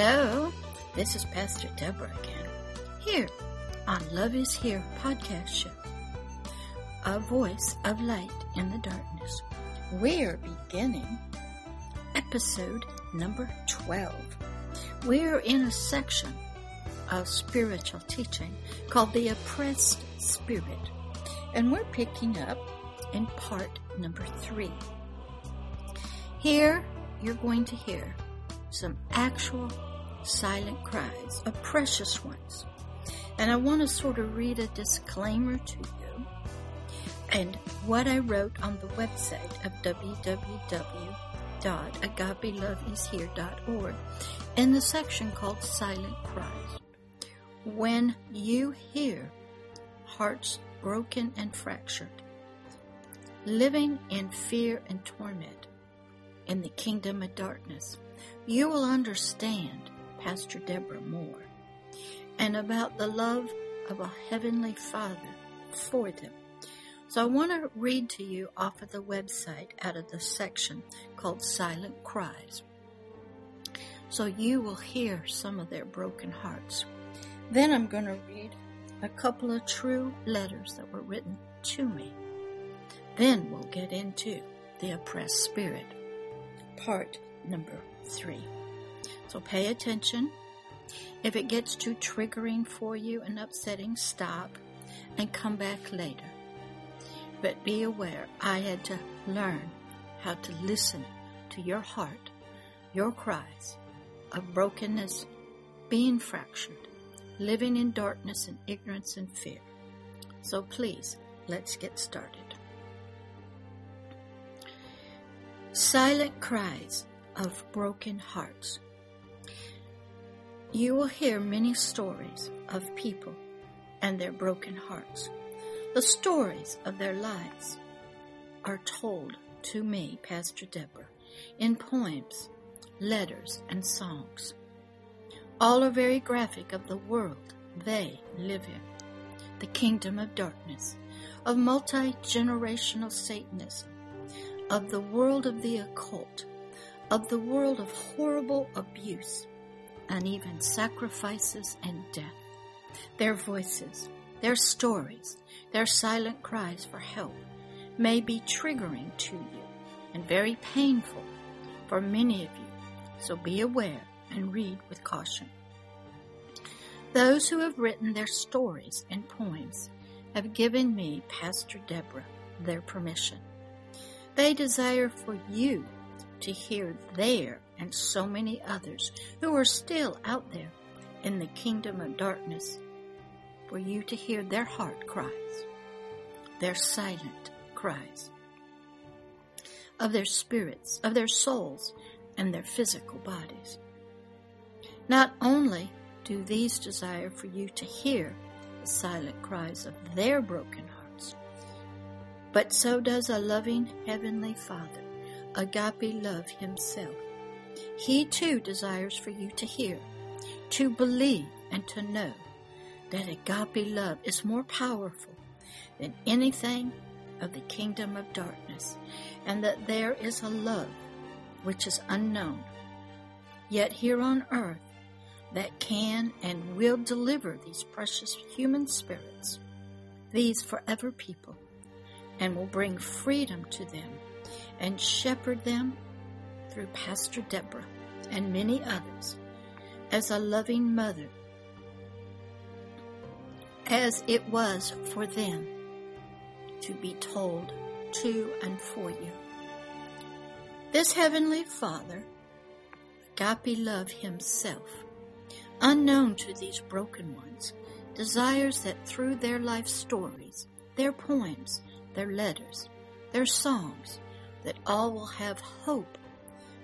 Hello, this is Pastor Deborah again, here on Love is Here podcast show, a voice of light in the darkness. We are beginning episode number 12. We're in a section of spiritual teaching called the oppressed spirit, and we're picking up in part number three. Here, you're going to hear some actual silent cries of precious ones. And I want to sort of read a disclaimer to you and what I wrote on the website of www.agapeloveishere.org in the section called Silent Cries. When you hear hearts broken and fractured, living in fear and torment in the kingdom of darkness, you will understand Pastor Deborah Moore, and about the love of a heavenly Father for them. So I want to read to you off of the website out of the section called Silent Cries. So you will hear some of their broken hearts. Then I'm going to read a couple of true letters that were written to me. Then we'll get into the oppressed spirit, part number three. So pay attention. If it gets too triggering for you and upsetting, stop and come back later. But be aware, I had to learn how to listen to your heart, your cries of brokenness, being fractured, living in darkness and ignorance and fear. So please, let's get started. Silent cries of broken hearts. You will hear many stories of people and their broken hearts. The stories of their lives are told to me, Pastor Deborah, in poems, letters, and songs. All are very graphic of the world they live in, the kingdom of darkness, of multi generational Satanism, of the world of the occult, of the world of horrible abuse, and even sacrifices and death. Their voices, their stories, their silent cries for help may be triggering to you and very painful for many of you, so be aware and read with caution. Those who have written their stories and poems have given me, Pastor Deborah, their permission. They desire for you to hear their and so many others who are still out there in the kingdom of darkness, for you to hear their heart cries, their silent cries of their spirits, of their souls, and their physical bodies. Not only do these desire for you to hear the silent cries of their broken hearts, but so does a loving Heavenly Father, agape love Himself. He too desires for you to hear, to believe, and to know that agape love is more powerful than anything of the kingdom of darkness, and that there is a love which is unknown, yet here on earth, that can and will deliver these precious human spirits, these forever people and will bring freedom to them and shepherd them through Pastor Deborah and many others as a loving mother, as it was for them to be told to and for you. This Heavenly Father, agape love Himself, unknown to these broken ones, desires that through their life stories, their poems, their letters, their songs, that all will have hope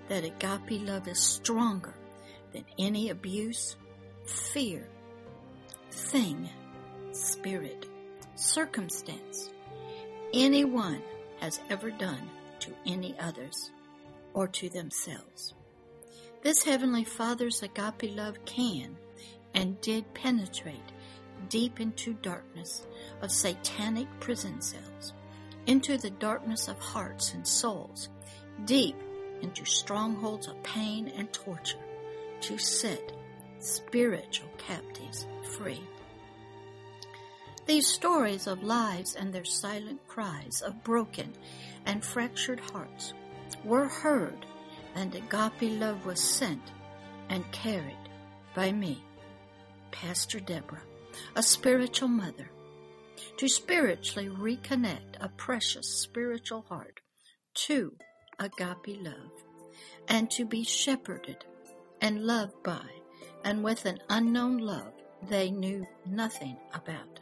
that agape love is stronger than any abuse, fear, thing, spirit, circumstance anyone has ever done to any others or to themselves. This Heavenly Father's agape love can and did penetrate deep into darkness of satanic prison cells into the darkness of hearts and souls, deep into strongholds of pain and torture, to set spiritual captives free. These stories of lives and their silent cries of broken and fractured hearts were heard, and agape love was sent and carried by me, Pastor Deborah, a spiritual mother, to spiritually reconnect a precious spiritual heart to agape love, and to be shepherded and loved by, and with an unknown love they knew nothing about.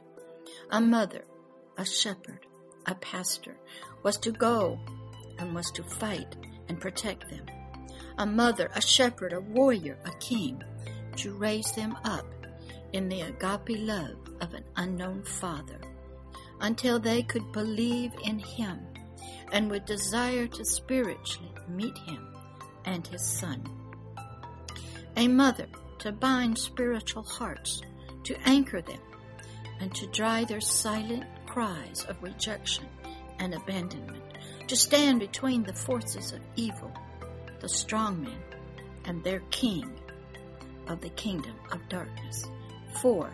A mother, a shepherd, a pastor was to go and was to fight and protect them. A mother, a shepherd, a warrior, a king to raise them up in the agape love of an unknown father until they could believe in him and would desire to spiritually meet him and his son. A mother to bind spiritual hearts, to anchor them and to dry their silent cries of rejection and abandonment, to stand between the forces of evil, the strong men, and their king of the kingdom of darkness, for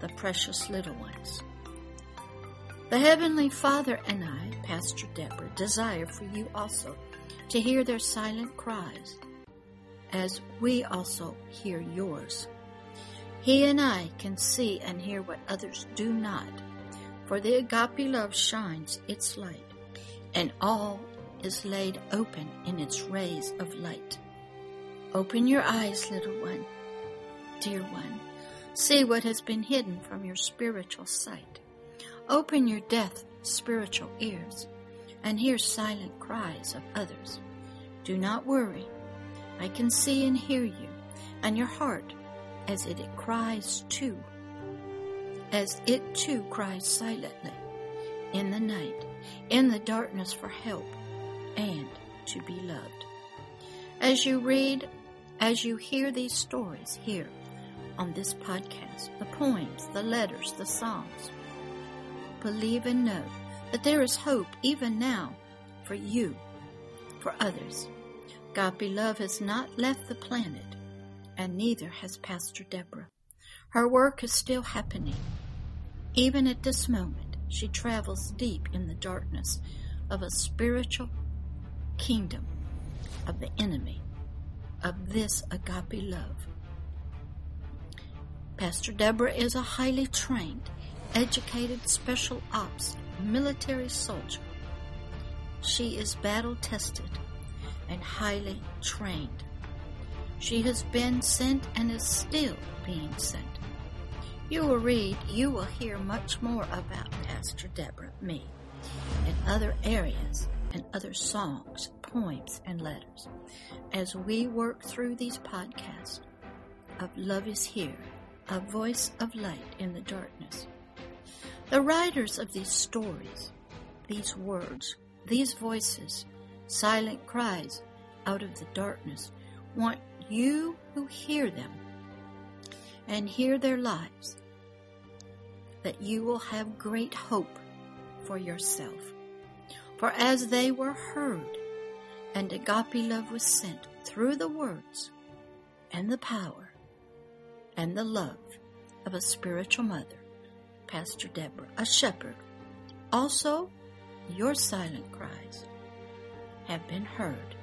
the precious little ones. The Heavenly Father and I, Pastor Deborah, desire for you also to hear their silent cries, as we also hear yours. He and I can see and hear what others do not, for the agape love shines its light, and all is laid open in its rays of light. Open your eyes, little one, dear one. See what has been hidden from your spiritual sight. Open your deaf spiritual ears and hear silent cries of others. Do not worry. I can see and hear you, and your heart as it cries too, as it too cries silently in the night, in the darkness for help and to be loved. As you read, as you hear these stories here on this podcast, the poems, the letters, the songs, believe and know that there is hope even now for you, for others. Agape love has not left the planet and neither has Pastor Deborah. Her work is still happening. Even at this moment, she travels deep in the darkness of a spiritual kingdom of the enemy of this agape love. Pastor Deborah is a highly trained, educated special ops military soldier. She is battle tested and highly trained. She has been sent and is still being sent. You will read, you will hear much more about Pastor Deborah, me, and other areas and other songs, poems, and letters as we work through these podcasts of Love is Here, a voice of light in the darkness. The writers of these stories, these words, these voices, silent cries out of the darkness, want you who hear them and hear their lives, that you will have great hope for yourself. For as they were heard, and agape love was sent through the words and the power and the love of a spiritual mother, Pastor Deborah, a shepherd, also your silent cries have been heard,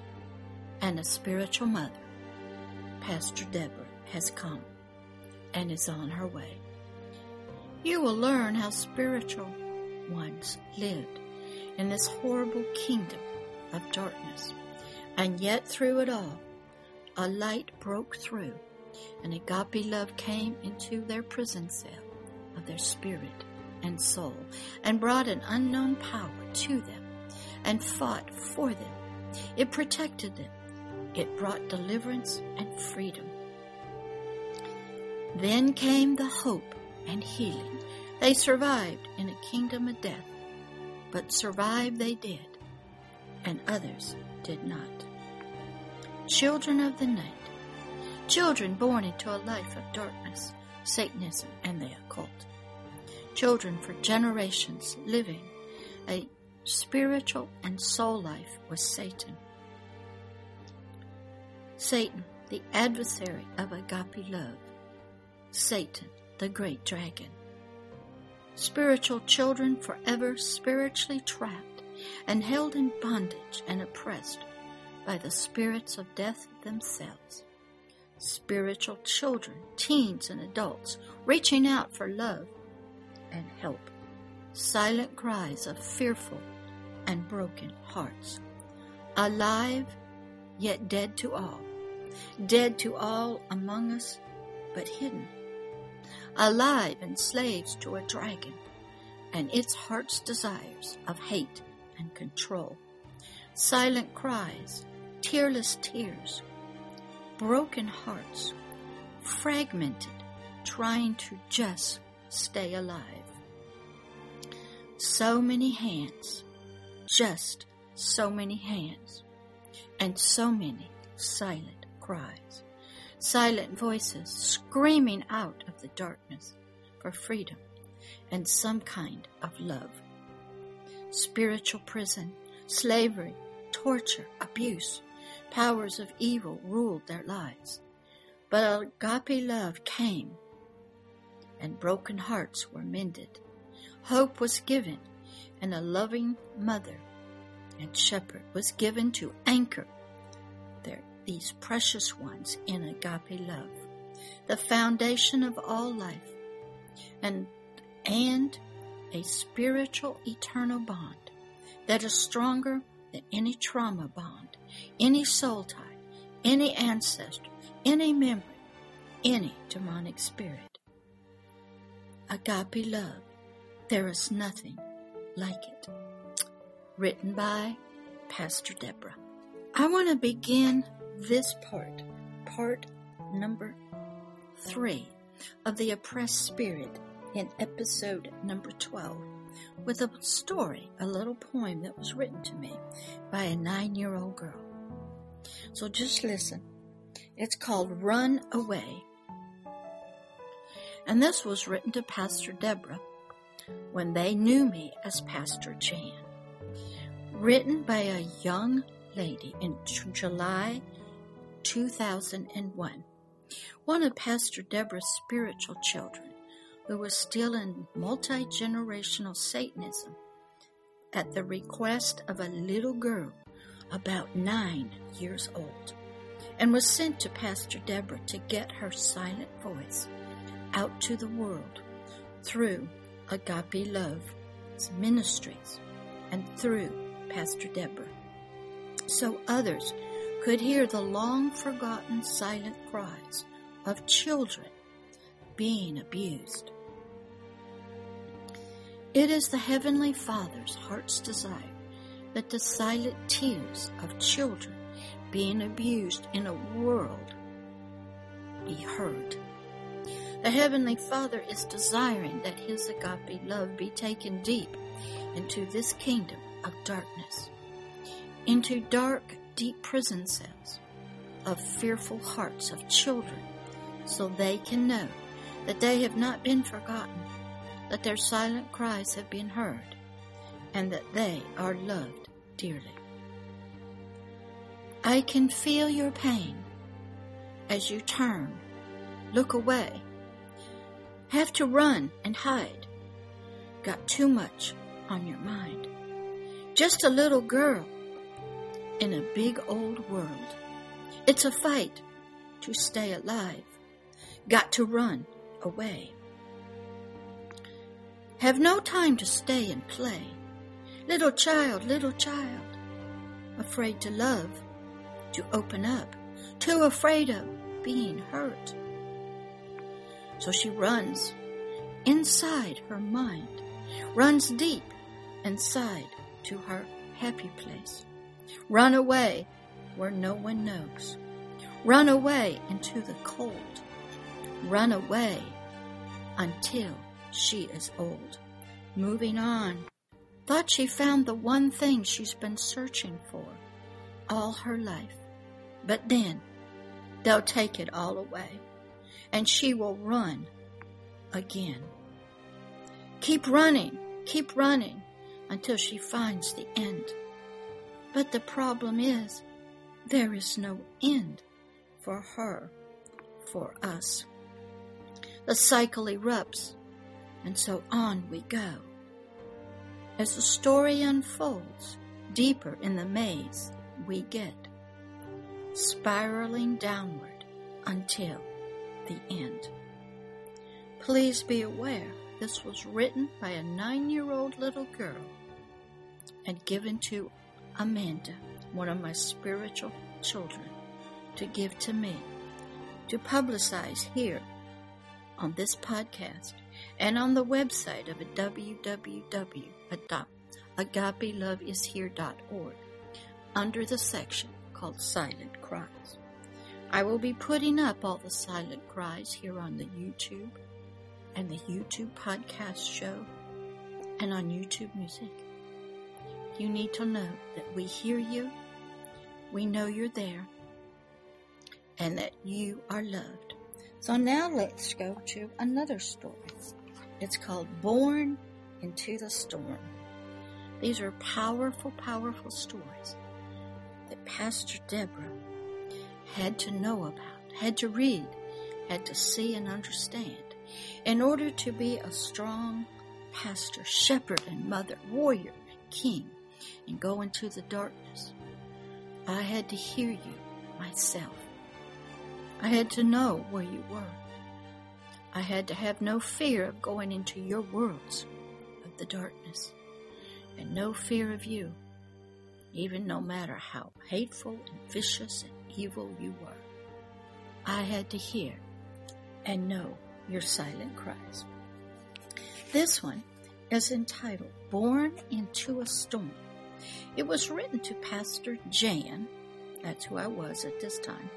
and a spiritual mother Pastor Deborah has come and is on her way. You will learn how spiritual ones lived in this horrible kingdom of darkness. And yet, through it all, a light broke through, and agape love came into their prison cell of their spirit and soul, and brought an unknown power to them, and fought for them. It protected them it brought deliverance and freedom. Then came the hope and healing. They survived in a kingdom of death, but survive they did, and others did not. Children of the night, children born into a life of darkness, Satanism, and the occult. Children for generations living a spiritual and soul life with Satan Satan the adversary of agape love, Satan, the great dragon. Spiritual children forever spiritually trapped and held in bondage and oppressed by the spirits of death themselves. Spiritual children, teens, and adults reaching out for love and help. Silent cries of fearful and broken hearts. Alive, yet dead to all. Dead to all among us, but hidden. Alive and slaves to a dragon and its heart's desires of hate and control. Silent cries, tearless tears, broken hearts, fragmented, trying to just stay alive. So many hands, just so many hands, and so many silent cries, silent voices screaming out of the darkness for freedom and some kind of love. Spiritual prison, slavery, torture, abuse, powers of evil ruled their lives. But agape love came, and broken hearts were mended. Hope was given, and a loving mother and shepherd was given to anchor their, these precious ones in agape love, the foundation of all life, and and a spiritual eternal bond that is stronger than any trauma bond, any soul tie, any ancestor, any memory, any demonic spirit. Agape love, there is nothing like it. Written by Pastor Deborah. I want to begin this part, part number three of the oppressed spirit in episode number 12 with a story, a little poem that was written to me by a nine year old girl. So just listen. It's called Run Away. And this was written to Pastor Deborah when they knew me as Pastor Jan. Written by a young lady in July 2001. One of Pastor Deborah's spiritual children who was still in multi generational Satanism at the request of a little girl about nine years old and was sent to Pastor Deborah to get her silent voice out to the world through Agape Love ministries and through Pastor Deborah so others could hear the long forgotten silent cries of children being abused. It is the Heavenly Father's heart's desire that the silent tears of children being abused in a world be heard. The Heavenly Father is desiring that His agape love be taken deep into this kingdom of darkness, into dark, deep prison cells of fearful hearts of children, so they can know that they have not been forgotten that their silent cries have been heard, and that they are loved dearly. I can feel your pain as you turn, look away, have to run and hide, got too much on your mind. Just a little girl in a big old world. It's a fight to stay alive. Got to run away. Have no time to stay and play. Little child, little child, afraid to love, to open up, too afraid of being hurt. So she runs inside her mind, runs deep inside to her happy place. Run away where no one knows. Run away into the cold. Run away until she is old. Moving on. Thought she found the one thing she's been searching for all her life. But then they'll take it all away and she will run again. Keep running, keep running until she finds the end. But the problem is there is no end for her, for us. The cycle erupts, and so on we go. As the story unfolds, deeper in the maze we get, spiraling downward until the end. Please be aware this was written by a nine year old little girl and given to Amanda, one of my spiritual children, to give to me, to publicize here on this podcast and on the website of www.agapeloveishere.org under the section called Silent Cries. I will be putting up all the silent cries here on the YouTube and the YouTube podcast show and on YouTube Music. You need to know that we hear you, we know you're there, and that you are loved. So now let's go to another story. It's called Born into the Storm. These are powerful, powerful stories that Pastor Deborah had to know about, had to read, had to see and understand in order to be a strong pastor, shepherd, and mother, warrior, king, and go into the darkness. I had to hear you myself. I had to know where you were. I had to have no fear of going into your worlds the darkness, and no fear of you, even no matter how hateful and vicious and evil you were. I had to hear and know your silent cries. This one is entitled Born into a Storm. It was written to Pastor Jan, that's who I was at this time,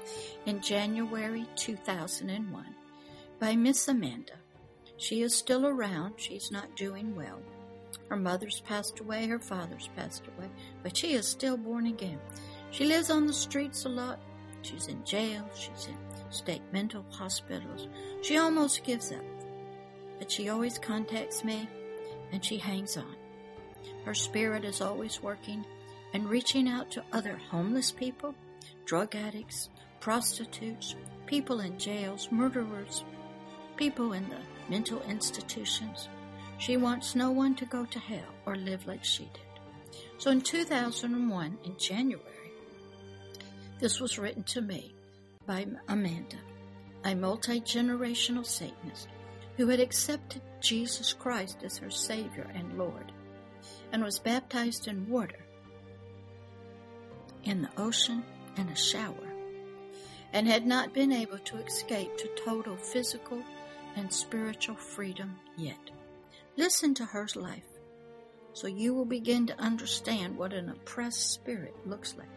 in January 2001 by Miss Amanda. She is still around. She's not doing well. Her mother's passed away, her father's passed away, but she is still born again. She lives on the streets a lot. She's in jail. She's in state mental hospitals. She almost gives up, but she always contacts me and she hangs on. Her spirit is always working and reaching out to other homeless people, drug addicts, prostitutes, people in jails, murderers, people in the mental institutions. She wants no one to go to hell or live like she did. So in 2001, in January, this was written to me by Amanda, a multi generational Satanist who had accepted Jesus Christ as her Savior and Lord and was baptized in water, in the ocean, and a shower, and had not been able to escape to total physical and spiritual freedom yet. Listen to her life so you will begin to understand what an oppressed spirit looks like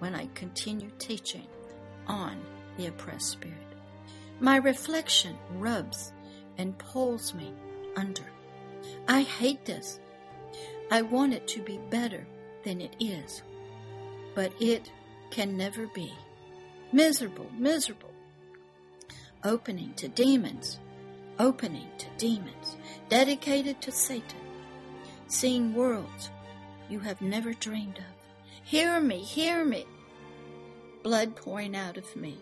when I continue teaching on the oppressed spirit. My reflection rubs and pulls me under. I hate this. I want it to be better than it is, but it can never be. Miserable, miserable. Opening to demons, opening to demons, dedicated to Satan, seeing worlds you have never dreamed of. Hear me, hear me blood pouring out of me.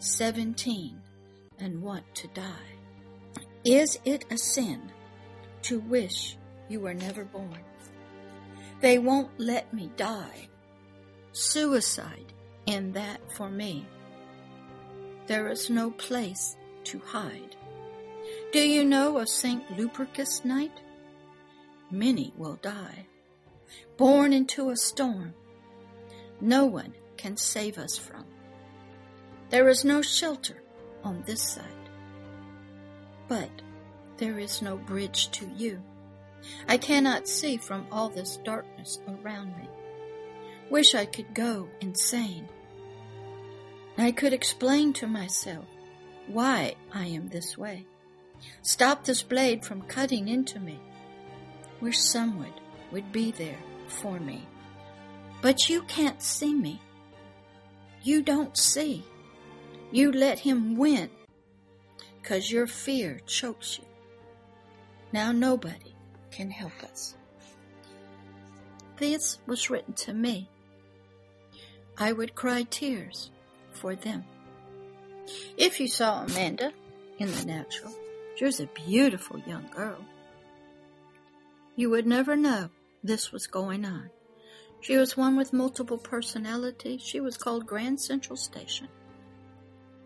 17. And want to die. Is it a sin to wish you were never born? They won't let me die. Suicide in that for me. There is no place to hide. Do you know of St. Lupercus night? Many will die. Born into a storm. No one can save us from. There is no shelter on this side, but there is no bridge to you. I cannot see from all this darkness around me. Wish I could go insane. I could explain to myself why I am this way. Stop this blade from cutting into me. Wish someone would be there for me. But you can't see me. You don't see. You let him win because your fear chokes you. Now nobody can help us. This was written to me. I would cry tears for them. If you saw Amanda in the natural, she was a beautiful young girl. You would never know this was going on. She was one with multiple personalities. She was called Grand Central Station.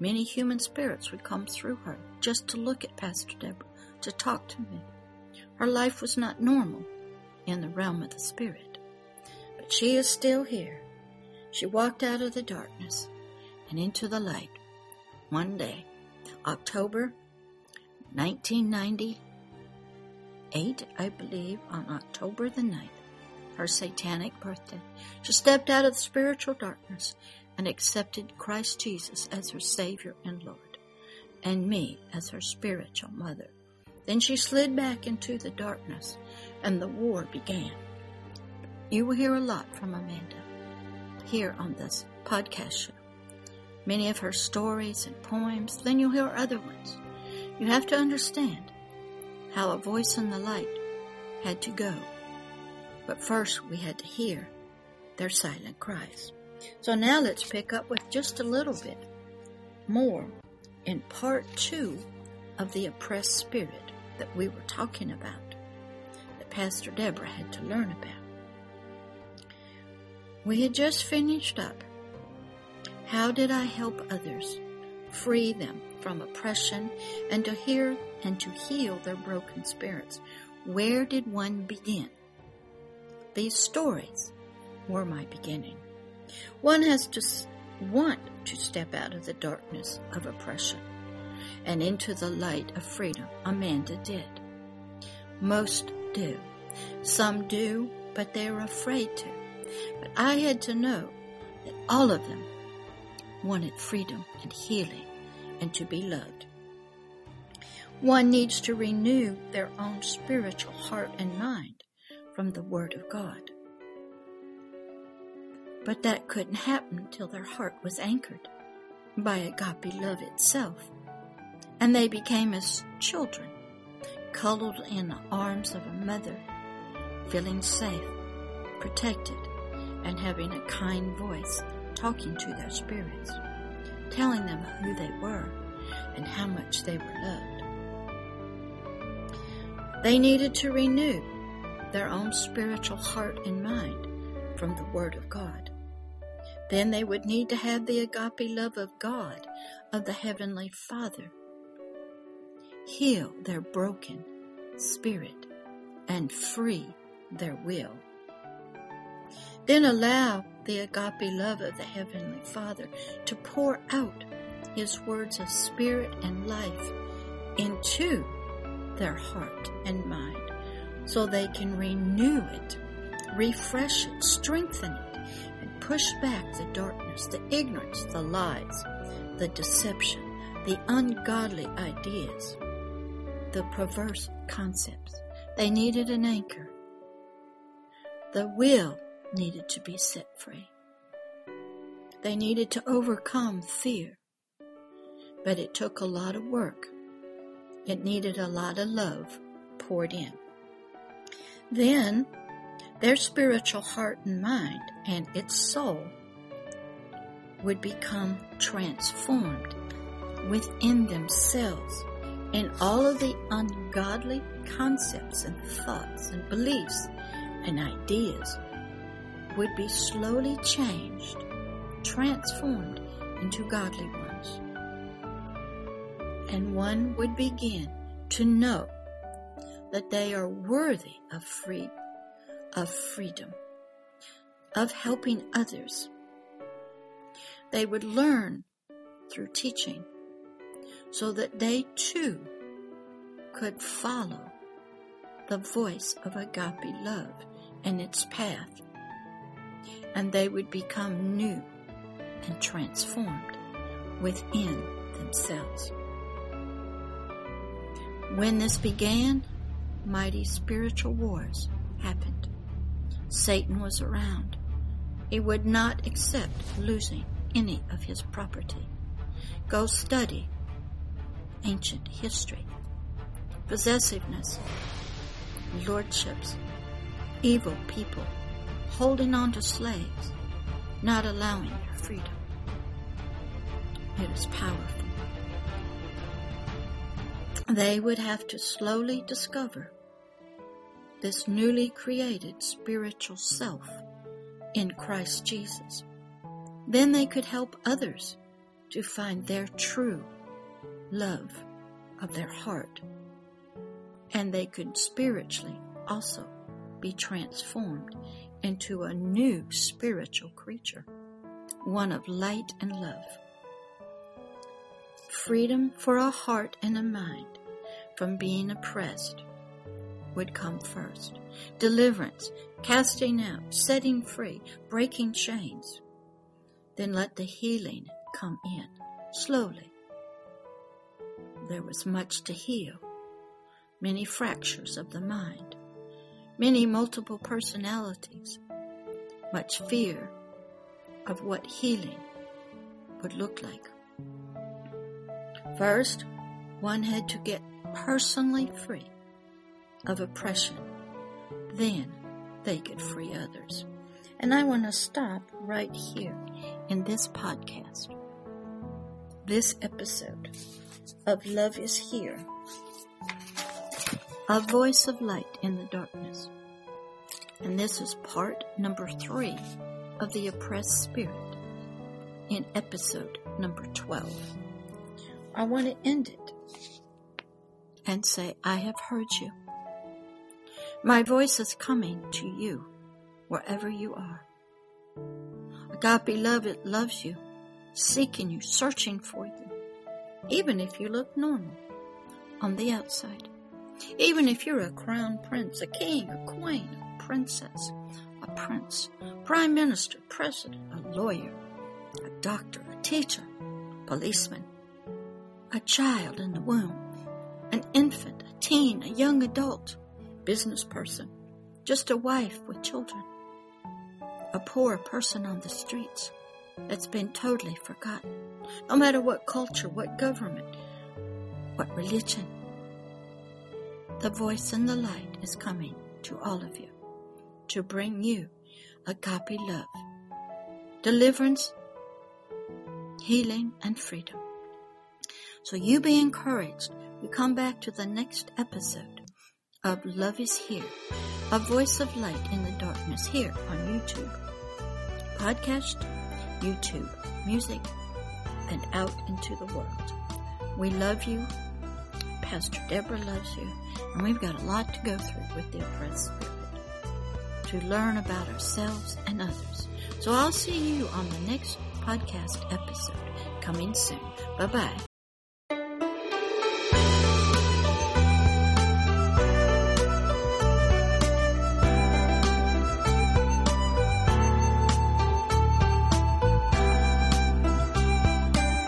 Many human spirits would come through her just to look at Pastor Deborah, to talk to me. Her life was not normal in the realm of the spirit. But she is still here. She walked out of the darkness and into the light one day, October 1998, I believe, on October the 9th, her satanic birthday. She stepped out of the spiritual darkness and accepted Christ Jesus as her Savior and Lord, and me as her spiritual mother. Then she slid back into the darkness, and the war began. You will hear a lot from Amanda here on this podcast show. Many of her stories and poems, then you'll hear other ones. You have to understand how a voice in the light had to go. But first, we had to hear their silent cries. So now let's pick up with just a little bit more in part two of the oppressed spirit that we were talking about, that Pastor Deborah had to learn about. We had just finished up. How did I help others free them from oppression and to hear and to heal their broken spirits? Where did one begin? These stories were my beginning. One has to want to step out of the darkness of oppression and into the light of freedom. Amanda did. Most do. Some do, but they're afraid to. But I had to know that all of them wanted freedom and healing and to be loved. One needs to renew their own spiritual heart and mind from the Word of God. But that couldn't happen till their heart was anchored by agape love itself. And they became as children, cuddled in the arms of a mother, feeling safe, protected, and having a kind voice talking to their spirits, telling them who they were and how much they were loved. They needed to renew their own spiritual heart and mind from the Word of God. Then they would need to have the agape love of God, of the Heavenly Father. Heal their broken spirit and free their will. Then allow the agape love of the Heavenly Father to pour out His words of spirit and life into their heart and mind so they can renew it, refresh it, strengthen it, and push back the darkness, the ignorance, the lies, the deception, the ungodly ideas, the perverse concepts. They needed an anchor. The will needed to be set free. They needed to overcome fear. But it took a lot of work. It needed a lot of love poured in. Then their spiritual heart and mind and its soul would become transformed within themselves and all of the ungodly concepts and thoughts and beliefs and ideas would be slowly changed, transformed into godly ones. And one would begin to know that they are worthy of free of freedom, of helping others. They would learn through teaching so that they too could follow the voice of agape love and its path, and they would become new and transformed within themselves. When this began, mighty spiritual wars happened. Satan was around. He would not accept losing any of his property. Go study ancient history, possessiveness, lordships, evil people holding on to slaves, not allowing their freedom. It is powerful. They would have to slowly discover this newly created spiritual self in Christ Jesus. Then they could help others to find their true love of their heart. And they could spiritually also be transformed into a new spiritual creature, one of light and love. Freedom for a heart and a mind from being oppressed would come first. Deliverance, casting out, setting free, breaking chains. Then let the healing come in slowly. There was much to heal, many fractures of the mind, many multiple personalities, much fear of what healing would look like. First, one had to get personally free of oppression. Then they could free others. And I want to stop right here in this podcast, this episode of Love is Here, a voice of light in the darkness. And this is part number three of the oppressed spirit in episode number 12. I want to end it and say, I have heard you. My voice is coming to you wherever you are. Love, it loves you, seeking you, searching for you, even if you look normal on the outside. Even if you're a crown prince, a king, a queen, a princess, a prince, prime minister, president, a lawyer, a doctor, a teacher, policeman, a child in the womb, an infant, a teen, a young adult, business person, just a wife with children, a poor person on the streets that's been totally forgotten, no matter what culture, what government, what religion. The voice in the light is coming to all of you to bring you a agape love, deliverance, healing, and freedom. So you be encouraged. You come back to the next episode of Love is Here, a voice of light in the darkness here on YouTube, podcast, YouTube, music, and out into the world. We love you. Pastor Deborah loves you. And we've got a lot to go through with the oppressed spirit to learn about ourselves and others. So I'll see you on the next podcast episode coming soon. Bye bye.